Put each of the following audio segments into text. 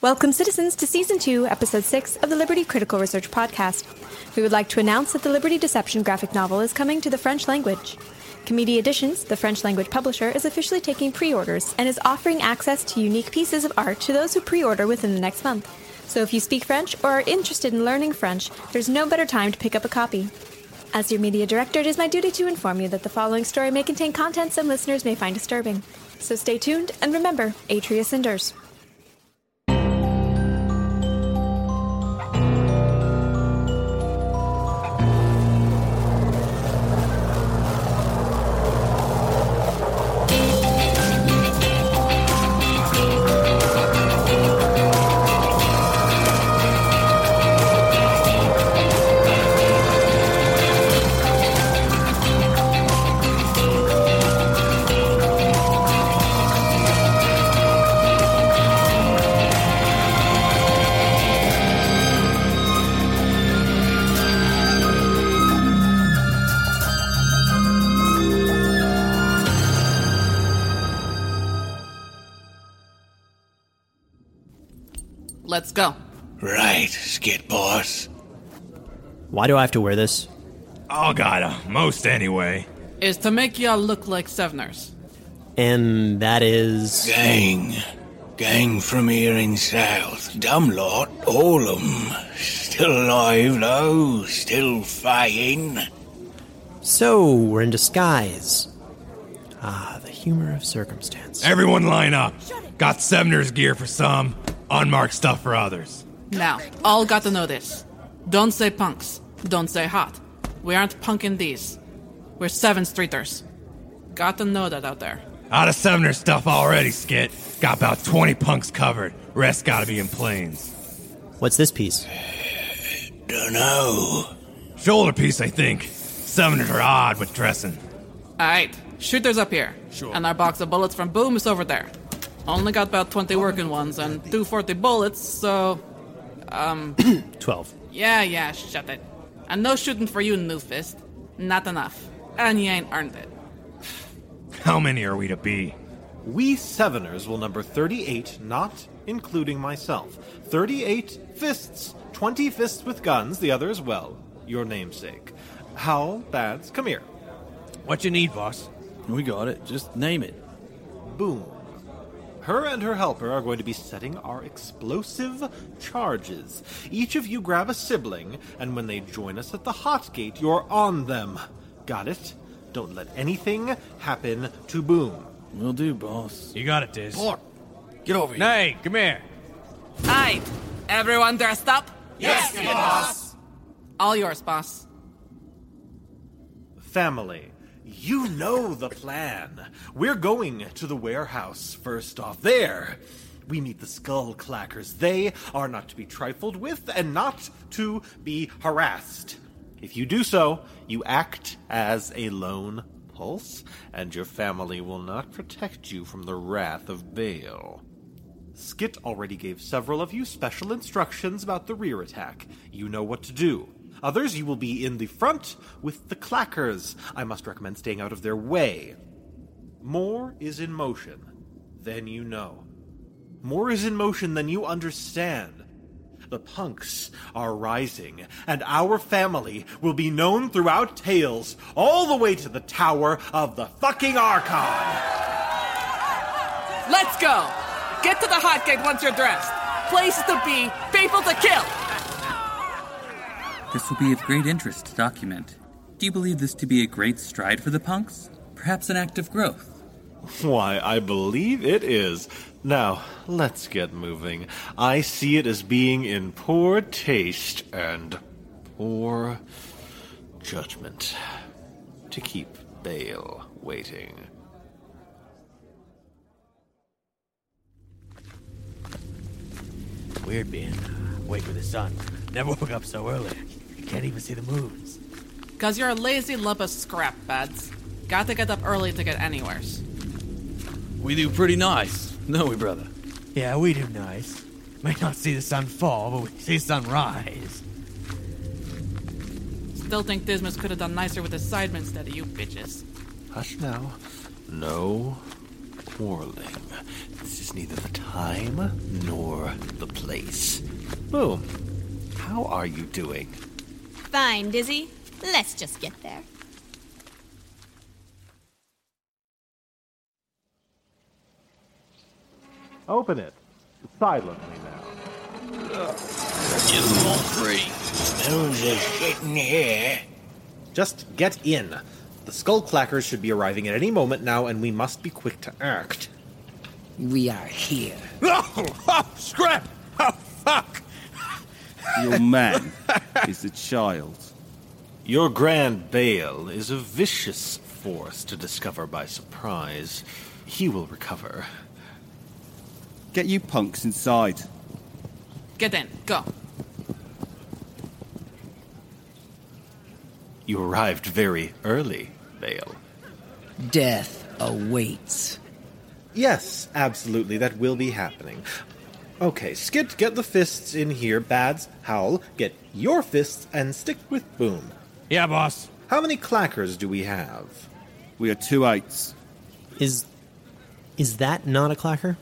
Welcome, citizens, to Season 2, Episode 6 of the Liberty Critical Research Podcast. We would like to announce that the Liberty Deception graphic novel is coming to the French language. Comedy Editions, the French language publisher, is officially taking pre orders and is offering access to unique pieces of art to those who pre order within the next month. So if you speak French or are interested in learning French, there's no better time to pick up a copy. As your media director, it is my duty to inform you that the following story may contain content some listeners may find disturbing. So stay tuned and remember, Atreus endures. Why do I have to wear this? Oh god, uh, most anyway. Is to make y'all look like Seveners. And that is. Gang. Gang from here in south. Dumb lot, all of 'em. Still alive, though. Still fighting. So, we're in disguise. Ah, the humor of circumstance. Everyone line up. Got Sevener's gear for some, unmarked stuff for others. Now, all got to know this. Don't say punks. Don't say hot. We aren't punking these. We're Seven Streeters. Got to know that out there. Out of Sevener's stuff already, Skit. Got about 20 punks covered. Rest gotta be in planes. What's this piece? Dunno. Shoulder piece, I think. Seveners are odd with dressing. Alright, shooters up here. Sure. And our box of bullets from Boom is over there. Only got about 20 working ones and 240 bullets, so. Um. 12. Yeah, yeah, shut it. And no shooting for you, New Fist. Not enough. And you ain't earned it. How many are we to be? We Seveners will number 38, not including myself. 38 fists. 20 fists with guns, the others, well, your namesake. Howell, Badz, come here. What you need, boss? We got it. Just name it. Boom. Her and her helper are going to be setting our explosive charges. Each of you grab a sibling, and when they join us at the hot gate, you're on them. Got it? Don't let anything happen to Boom. Will do, boss. You got it, Diz. Get over here. Hey, come here. Alright, everyone dressed up? Yes, boss. All yours, boss. Family, you know the plan. We're going to the warehouse first off. There, we meet the skull clackers. They are not to be trifled with and not to be harassed. If you do so, you act as a lone pulse, and your family will not protect you from the wrath of Baal. Skit already gave several of you special instructions about the rear attack. You know what to do. Others, you will be in the front with the clackers. I must recommend staying out of their way. More is in motion than you know. More is in motion than you understand. The punks are rising, and our family will be known throughout tales all the way to the tower of the fucking Archon. Let's go! Get to the hot gate once you're dressed. Places to be, people to kill! This will be of great interest to document. Do you believe this to be a great stride for the punks? Perhaps an act of growth? Why, I believe it is. Now, let's get moving. I see it as being in poor taste and poor judgment to keep Baal waiting. Weird being awake with the sun. Never woke up so early. You can't even see the moons. Cause you're a lazy lump of scrap, Badz. Got to get up early to get anywheres. We do pretty nice, don't we, brother? Yeah, we do nice. May not see the sun fall, but we see the sun rise. Still think Dismas could have done nicer with his sidemen instead of you bitches. Hush now. No quarreling. This is neither the time nor the place. Boom. How are you doing? Fine, Dizzy. Let's just get there. Open it. Silently now. free. Smells of shit in here. Just get in. The skull clackers should be arriving at any moment now, and we must be quick to act. We are here. Oh, oh, scrap! Oh, fuck! Your man is a child. Your Grand Baal is a vicious force to discover by surprise. He will recover. Get you punks inside. Get in. Go. You arrived very early, Baal. Death awaits. Yes, absolutely, that will be happening. Okay, Skit, get the fists in here. Badz, Howell, get your fists and stick with Boom. Yeah, boss. How many clackers do we have? We are two eights. Is is that not a clacker?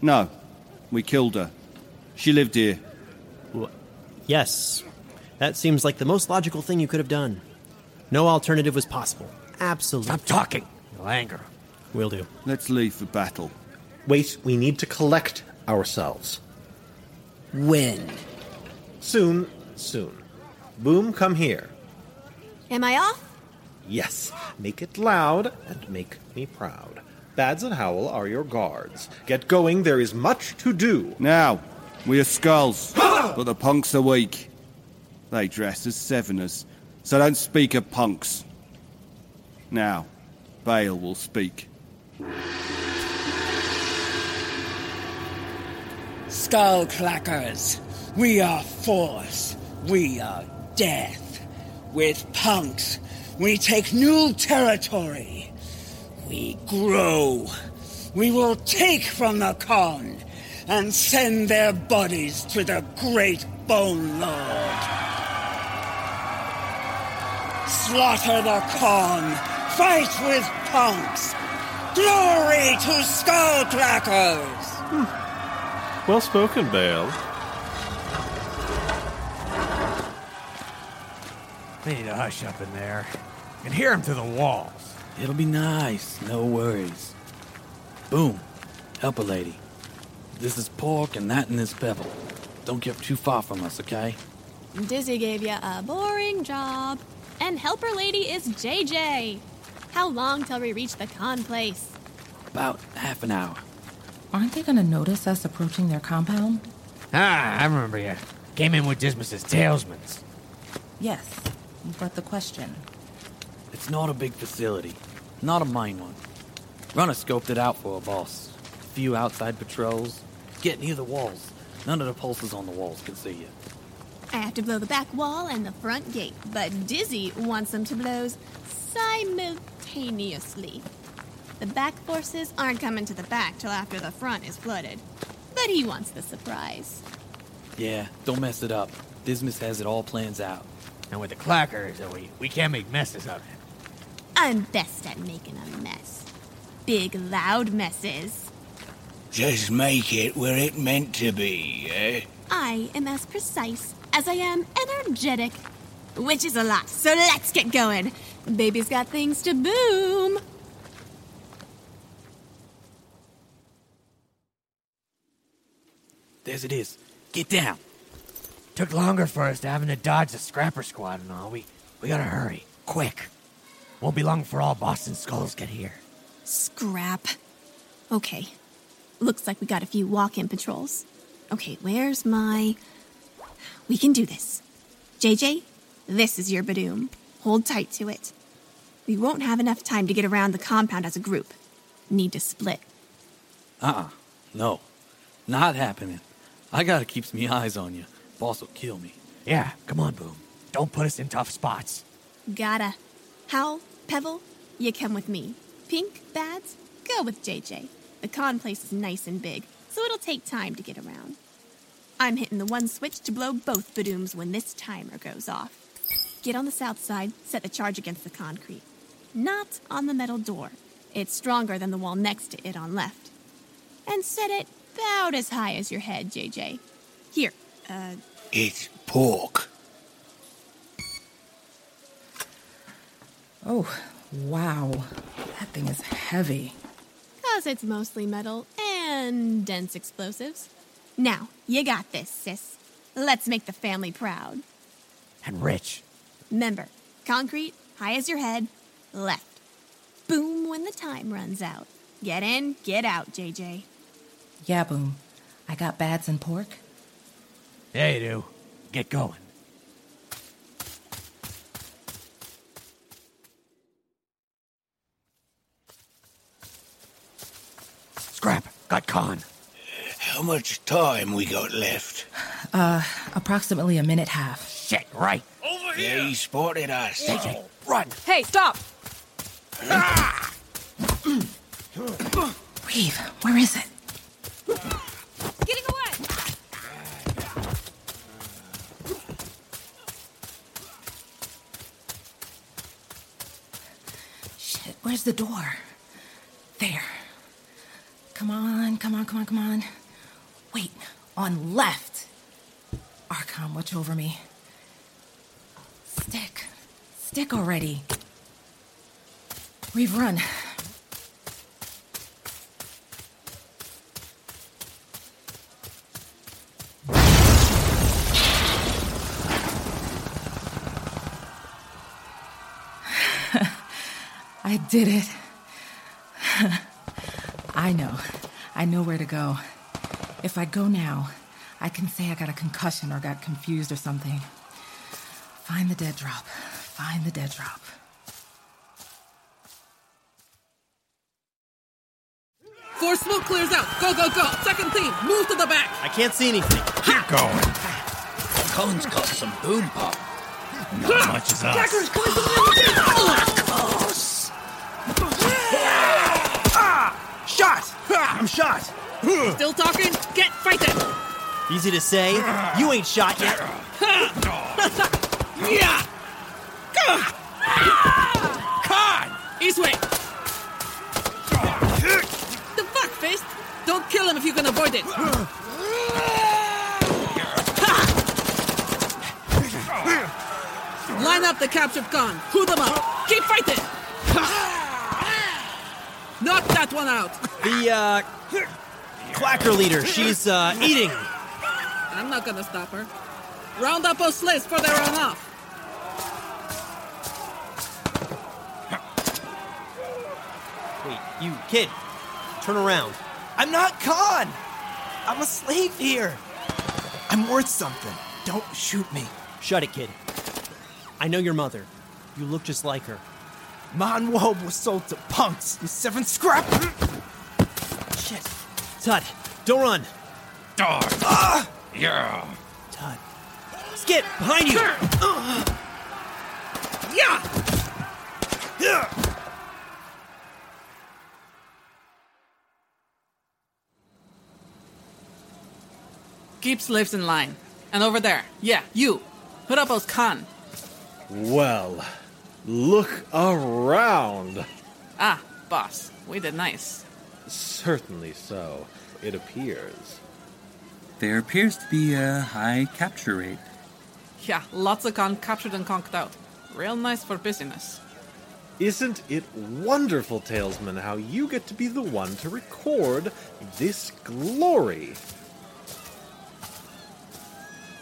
No, we killed her. She lived here. Yes. That seems like the most logical thing you could have done. No alternative was possible. Absolutely. Stop talking. You'll anger. Will do. Let's leave for battle. Wait, we need to collect ourselves. When? Soon, soon. Boom, come here. Am I off? Yes, make it loud and make me proud. Badz and Howell are your guards. Get going, there is much to do. Now, we are skulls, but the punks are weak. They dress as Seveners, so don't speak of punks. Now, Baal will speak. Skull clackers. We are force. We are death. With punks, we take new territory. We grow. We will take from the Khan and send their bodies to the great Bone Lord. Slaughter the Khan. Fight with punks. Glory to Skull clackers. Hmm. Well spoken, Baal. They need to hush up in there. I can hear him through the walls. It'll be nice, no worries. Boom. Help a lady. This is pork and that in this pebble. Don't get too far from us, okay? Dizzy gave you a boring job. And helper lady is JJ. How long till we reach the con place? About half an hour. Aren't they gonna notice us approaching their compound? Ah, I remember you. Came in with Dismas's talesmans. Yes, but the question. It's not a big facility. Not a mine one. Runner scoped it out for a boss. A few outside patrols. Get near the walls. None of the pulses on the walls can see you. I have to blow the back wall and the front gate, but Dizzy wants them to blow simultaneously. The back forces aren't coming to the back till after the front is flooded. But he wants the surprise. Yeah, don't mess it up. Dismas has it all plans out. And with the clackers, we, we can't make messes of it. I'm best at making a mess. Big, loud messes. Just make it where it meant to be, eh? I am as precise as I am energetic. Which is a lot, so let's get going. Baby's got things to boom. There's it is. Get down. Took longer for us to having to dodge the scrapper squad and all. We, we gotta hurry. Quick. Won't be long for all Boston skulls get here. Scrap. Okay. Looks like we got a few walk in patrols. Okay, where's my. We can do this. JJ, this is your Badoom. Hold tight to it. We won't have enough time to get around the compound as a group. Need to split. Uh uh No. Not happening. I gotta keep me eyes on you. Boss will kill me. Yeah, come on, Boom. Don't put us in tough spots. Gotta. Howell, Pebble, you come with me. Pink, Badz, go with JJ. The con place is nice and big, so it'll take time to get around. I'm hitting the one switch to blow both badooms when this timer goes off. Get on the south side, set the charge against the concrete. Not on the metal door. It's stronger than the wall next to it on left. And set it about as high as your head, JJ. Here, uh, It's pork. Oh, wow. That thing is heavy. cause it's mostly metal and dense explosives. Now, you got this, sis. Let's make the family proud. And rich. Remember, concrete, high as your head, left. Boom when the time runs out. Get in, get out, JJ. Yeah, Boom. I got Badz and pork. Yeah, you do. Get going. Scrap, got con. How much time we got left? Uh, approximately a minute half. Shit, right. Over here! Yeah, He spotted us. JJ, run. Hey, stop! Reeve, where is it? Getting away! Shit, where's the door? There. Come on, come on, come on, come on. Wait, on left. Archon, watch over me. Stick. Stick already. We've run. I did it. I know. I know where to go. If I go now, I can say I got a concussion or got confused or something. Find the dead drop. Find the dead drop. Four smoke clears out. Go, go, go. Second team, move to the back. I can't see anything. Keep going. Con's got some boom pop. Not much as us. Clackers coming from the Shot! I'm shot! Still talking? Get fighting. Easy to say. You ain't shot yet. Yeah. Con! East way. The fuck, Fist? Don't kill him if you can avoid it. Line up the captured con. Pull them up. Keep fighting. Knock that one out. The, uh. Clacker leader, she's, uh, eating. I'm not gonna stop her. Round up those slaves before they run off. Wait, you kid. Turn around. I'm not Khan! I'm a slave here! I'm worth something. Don't shoot me. Shut it, kid. I know your mother. You look just like her. Mon Wobe was sold to punks, you seven scrap! Shit. Tut, don't run. Dog. Ah! Yeah. Tut. Skit, behind you! Yeah. Keep slaves in line. And over there, yeah, you. Put up those con. Well, look around. Ah, boss, we did nice. Certainly so, it appears. There appears to be a high capture rate. Yeah, lots of con captured and conked out. Real nice for business. Isn't it wonderful, Talesman, how you get to be the one to record this glory?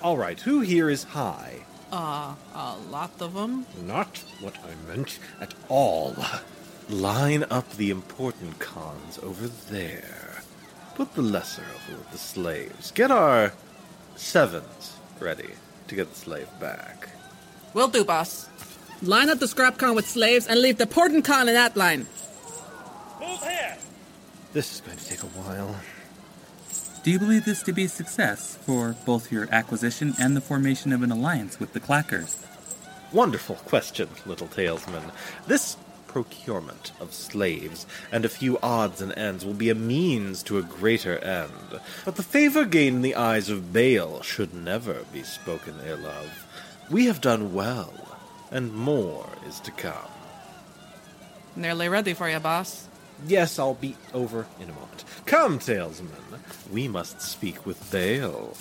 All right, who here is high? Uh, a lot of them. Not what I meant at all. Line up the important cons over there. Put the lesser over with the slaves. Get our sevens ready to get the slave back. Will do, boss. Line up the scrap con with slaves and leave the portent con in that line. Move here! This is going to take a while. Do you believe this to be a success for both your acquisition and the formation of an alliance with the Clackers? Wonderful question, little talesman. This procurement of slaves and a few odds and ends will be a means to a greater end. But the favor gained in the eyes of Baal should never be spoken ill of. We have done well, and more is to come. Nearly ready for you, boss. Yes, I'll be over in a moment. Come, talesman. We must speak with Baal.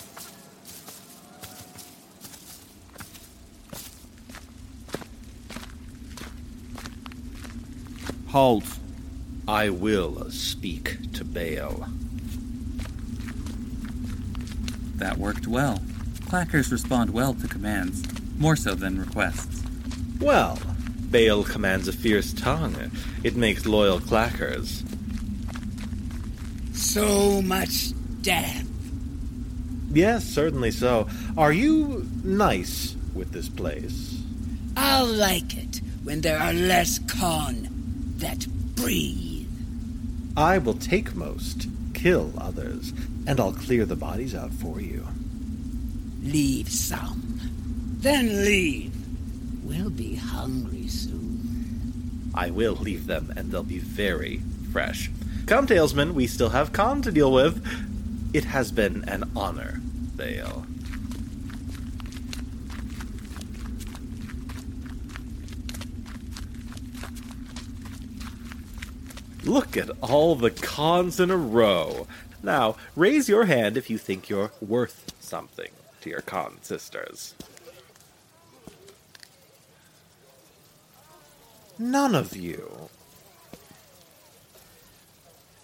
Halt. I will speak to Baal. That worked well. Clackers respond well to commands, more so than requests. Well, Baal commands a fierce tongue. It makes loyal clackers. So much death. Yes, certainly so. Are you nice with this place? I'll like it when there are less con that breathe. I will take most, kill others, and I'll clear the bodies out for you. Leave some. Then leave. We'll be hungry soon. I will leave them, and they'll be very fresh. Come, talesman, we still have con to deal with. It has been an honor, Baal. Look at all the cons in a row. Now, raise your hand if you think you're worth something to your con sisters. None of you.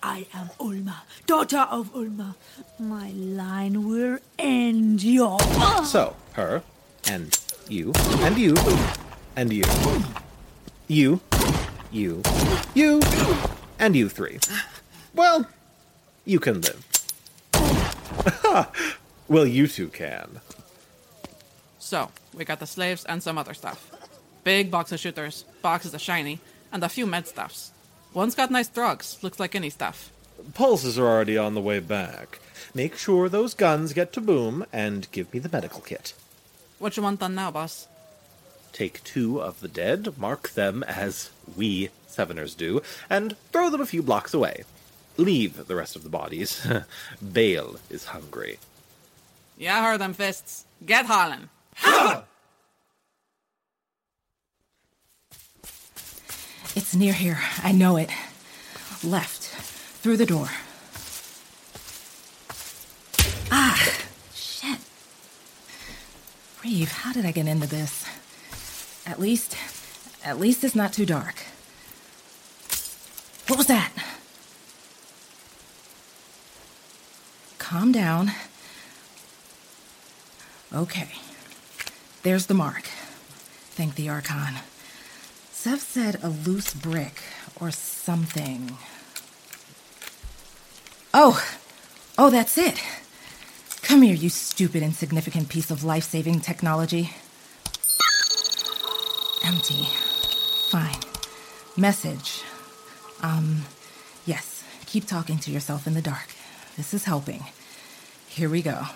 I am Ulma, daughter of Ulma. My line will end your. So, her, and you, and you, and you, you, you, you, and you three. Well, you can live. well, you two can. So, we got the slaves and some other stuff. Big box of shooters, boxes of shiny, and a few med stuffs. One's got nice drugs, looks like any stuff. Pulses are already on the way back. Make sure those guns get to boom, and give me the medical kit. What you want done now, boss? Take two of the dead, mark them as we Seveners do, and throw them a few blocks away. Leave the rest of the bodies. Baal is hungry. Yeah, heard them fists. Get hauling. It's near here. I know it. Left. Through the door. Ah! Shit. Reeve, how did I get into this? At least. At least it's not too dark. What was that? Calm down. Okay. There's the mark. Thank the Archon. Sev said a loose brick or something. Oh! Oh, that's it! Come here, you stupid, insignificant piece of life saving technology. Empty. Fine. Message. Um, yes. Keep talking to yourself in the dark. This is helping. Here we go.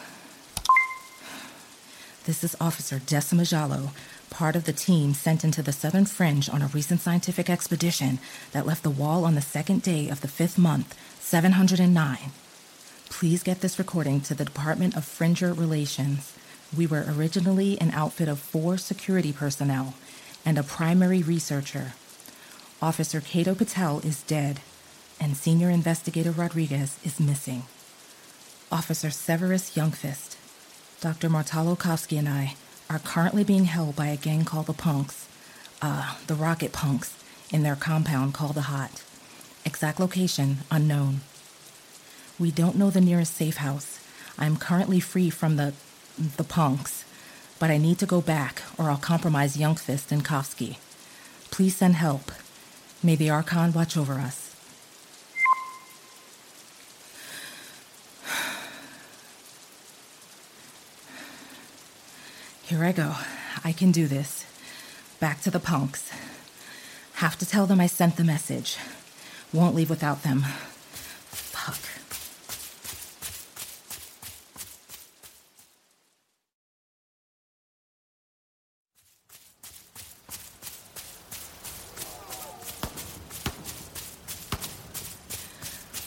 This is Officer Decima Jalloh, part of the team sent into the Southern Fringe on a recent scientific expedition that left the wall on the second day of the fifth month, 709. Please get this recording to the Department of Fringer Relations. We were originally an outfit of four security personnel and a primary researcher. Officer Cato Patel is dead, and Senior Investigator Rodriguez is missing. Officer Severous Youngfist, Dr. Martollow Kovski, and I are currently being held by a gang called the Punks, uh, the Rocket Punks, in their compound called the Hot. Exact location unknown. We don't know the nearest safe house. I am currently free from the the punks, but I need to go back or I'll compromise Youngfist and Kovski. Please send help. May the Archon watch over us. Here I go. I can do this. Back to the punks. Have to tell them I sent the message. Won't leave without them. Fuck.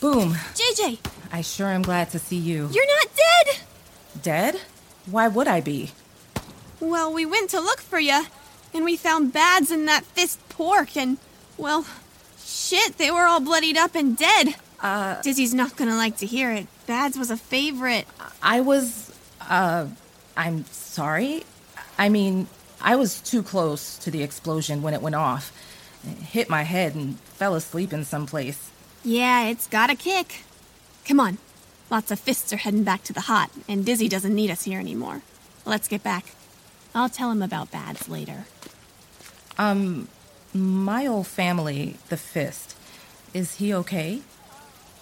Boom. JJ, I sure am glad to see you. you're not dead! dead? Why would I be? Well, we went to look for you, and we found Badz in that fist pork, and, well, Shit, they were all bloodied up and dead. Uh, Dizzy's not gonna like to hear it. Badz was a favorite. I was, uh, I'm sorry. I mean, I was too close to the explosion when it went off. It hit my head and fell asleep in some place. Yeah, it's got a kick. Come on. Lots of fists are heading back to the hot, and Dizzy doesn't need us here anymore. Let's get back. I'll tell him about Badz later. Um, my old family, the Fist, is he okay?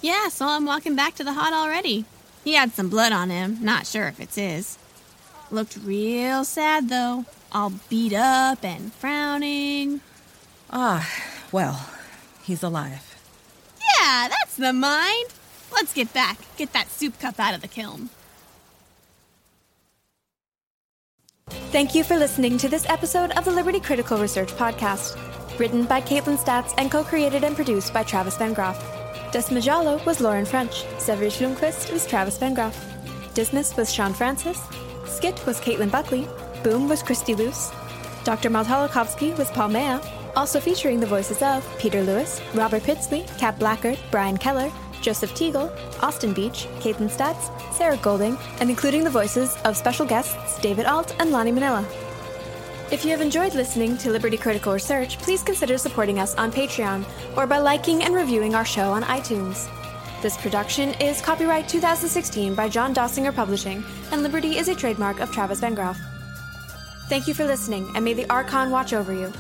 Yeah, saw him walking back to the hot already. He had some blood on him, not sure if it's his. Looked real sad, though. All beat up and frowning. Ah, well, he's alive. Yeah, that's the mind. Let's get back. Get that soup cup out of the kiln. Thank you for listening to this episode of the Liberty Critical Research Podcast. Written by Kaitlin Statz and co created and produced by Travis Vengroff. Desmajalo was Lauren French. Severous Lundquist was Travis Van Groff. Dismas was Sean Francis. Skit was Caitlin Buckley. Boom was Christy Luse. Dr. Martollow Kovski was Paul Mella. Also featuring the voices of Peter Lewis, Robert Pittsley, Cap Blackard, Bryan Keller, Joseph Teagle, Austin Beach, Kaitlin Statz, Sarah Golding, and including the voices of special guests David Ault and Lani Minella. If you have enjoyed listening to Liberty Critical Research, please consider supporting us on Patreon or by liking and reviewing our show on iTunes. This production is copyright 2016 by John Dossinger Publishing, and Liberty is a trademark of Travis Vengroff. Thank you for listening, and may the Archon watch over you.